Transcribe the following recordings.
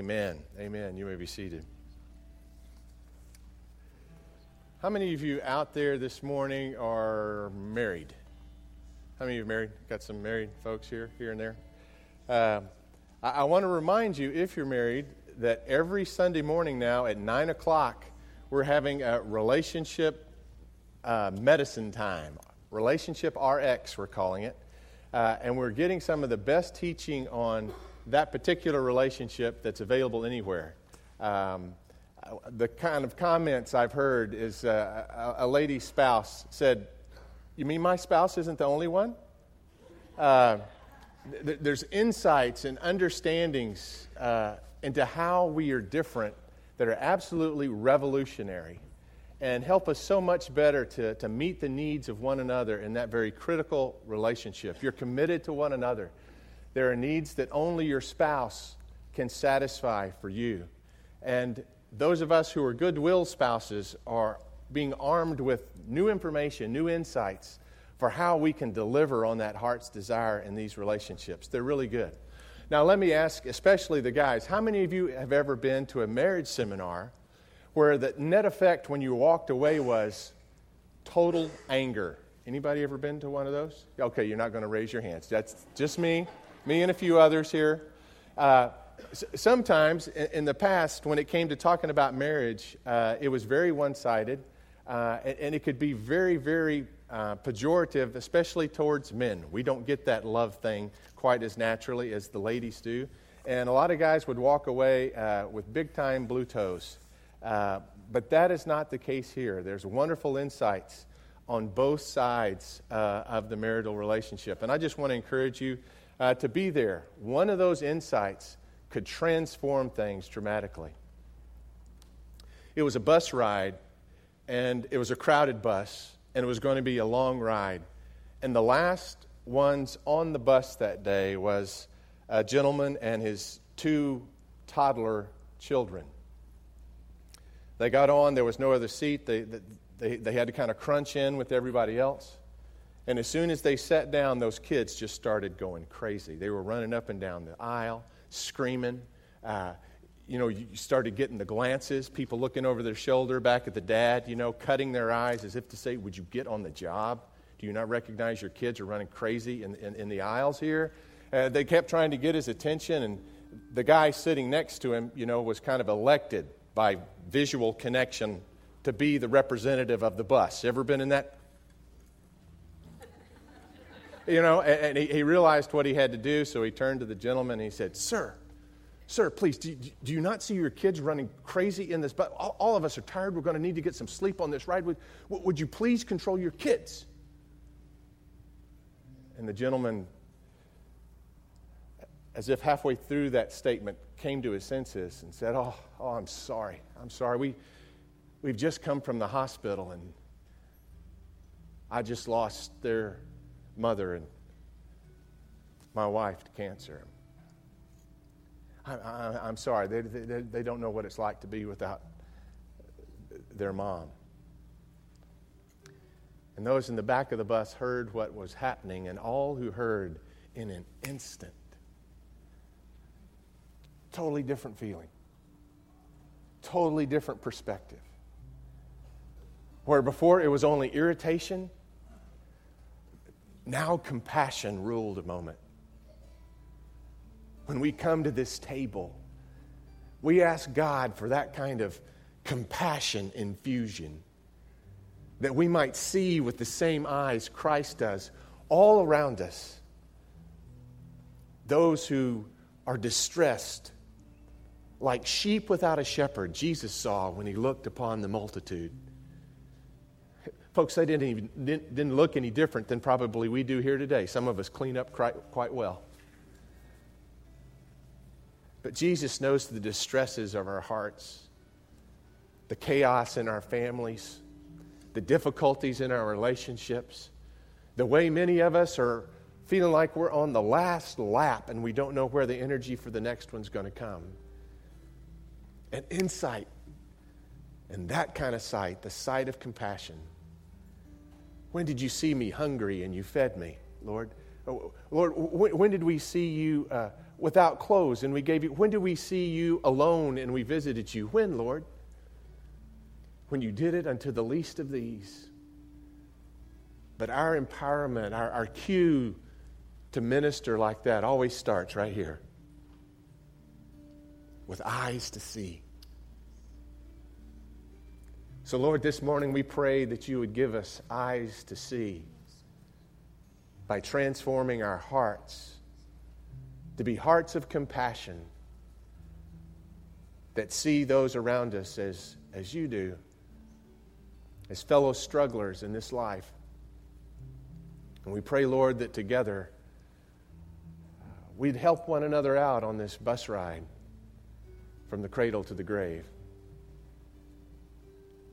Amen. Amen. You may be seated. How many of you out there this morning are married? How many of you married? Got some married folks here, here and there. Uh, I, I want to remind you, if you're married, that every Sunday morning now at 9 o'clock, we're having a relationship uh, medicine time. Relationship RX, we're calling it. Uh, and we're getting some of the best teaching on that particular relationship that's available anywhere. Um, the kind of comments I've heard is uh, a, a lady's spouse said, You mean my spouse isn't the only one? Uh, th- there's insights and understandings uh, into how we are different that are absolutely revolutionary and help us so much better to, to meet the needs of one another in that very critical relationship. You're committed to one another. There are needs that only your spouse can satisfy for you. And those of us who are goodwill spouses are being armed with new information, new insights for how we can deliver on that heart's desire in these relationships. They're really good. Now, let me ask, especially the guys, how many of you have ever been to a marriage seminar where the net effect when you walked away was total anger? Anybody ever been to one of those? Okay, you're not going to raise your hands. That's just me, me and a few others here. Uh, sometimes in the past, when it came to talking about marriage, uh, it was very one sided, uh, and, and, it could be very, very uh, pejorative, especially towards men. We don't get that love thing quite as naturally as the ladies do. And a lot of guys would walk away uh, with big time blue toes. Uh, but that is not the case here. There's wonderful insights on both sides of the marital relationship. And I just want to encourage you Uh, to be there. One of those insights could transform things dramatically. It was a bus ride, and it was a crowded bus, and it was going to be a long ride. And the last ones on the bus that day was a gentleman and his two toddler children. They got on, there was no other seat. They, they, they had to kind of crunch in with everybody else. And as soon as they sat down, those kids just started going crazy. They were running up and down the aisle screaming. Uh, you know, you started getting the glances, people looking over their shoulder back at the dad, you know, cutting their eyes as if to say, Would you get on the job? Do you not recognize your kids are running crazy in, in, in the aisles here? Uh, they kept trying to get his attention, and the guy sitting next to him, you know, was kind of elected by visual connection to be the representative of the bus. Ever been in that you know, and, he, he, realized what he had to do, so he turned to the gentleman and he said, Sir, sir, please, do, do you not see your kids running crazy in this? But all, all, of us are tired. We're going to need to get some sleep on this ride. Would, would you please control your kids? And the gentleman, as if halfway through that statement, came to his senses and said, Oh, oh I'm sorry. I'm sorry. We, we've just come from the hospital and I just lost their mother and my wife to cancer. I, am sorry, they, they, they don't know what it's like to be without their mom. And those in the back of the bus heard what was happening, and all who heard in an instant. Totally different feeling, totally different perspective. Where before it was only irritation, now compassion ruled a moment. When we come to this table, we ask God for that kind of compassion infusion that we might see with the same eyes Christ does all around us those who are distressed, like sheep without a shepherd, Jesus saw when he looked upon the multitude. Folks, they didn't, even, didn't, didn't look any different than probably we do here today. Some of us clean up quite, quite well. But Jesus knows the distresses of our hearts, the chaos in our families, the difficulties in our relationships, the way many of us are feeling like we're on the last lap and we don't know where the energy for the next one's going to come. And insight, and that kind of sight, the sight of compassion, when did you see me hungry and you fed me, Lord? Oh, Lord, when did we see you uh, without clothes and we gave you? When did we see you alone and we visited you? When, Lord? When you did it unto the least of these. But our empowerment, our, our cue to minister like that always starts right here with eyes to see. So, Lord, this morning we pray that you would give us eyes to see by transforming our hearts to be hearts of compassion that see those around us as, as you do, as fellow strugglers in this life. And we pray, Lord, that together uh, we'd help one another out on this bus ride from the cradle to the grave.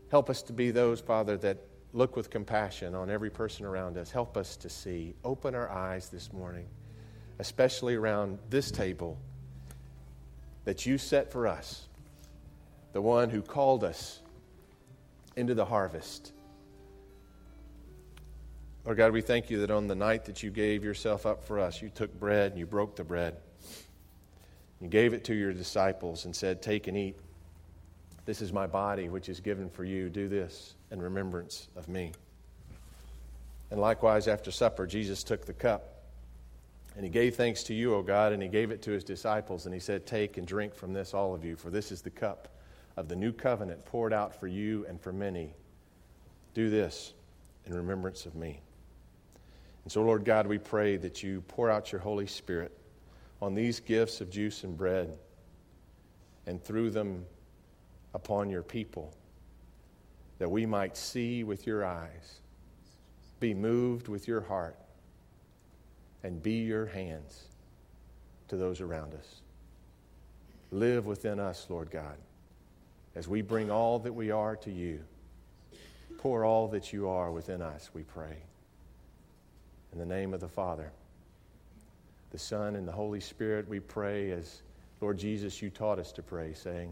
Help us to be those, Father, that look with compassion on every person around us. Help us to see. Open our eyes this morning, especially around this table that you set for us, the one who called us into the harvest. Lord God, we thank you that on the night that you gave yourself up for us, you took bread and you broke the bread. You gave it to your disciples and said, Take and eat. This is my body, which is given for you. Do this in remembrance of me. And likewise, after supper, Jesus took the cup and he gave thanks to you, O God, and he gave it to his disciples. And he said, Take and drink from this, all of you, for this is the cup of the new covenant poured out for you and for many. Do this in remembrance of me. And so, Lord God, we pray that you pour out your Holy Spirit on these gifts of juice and bread, and through them upon your people, that we might see with your eyes, be moved with your heart, and be your hands to those around us. Live within us, Lord God, as we bring all that we are to you. Pour all that you are within us, we pray. In the name of the Father, the Son, and the Holy Spirit, we pray as, Lord Jesus, you taught us to pray, saying,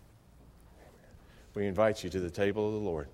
we invite you to the table of the Lord.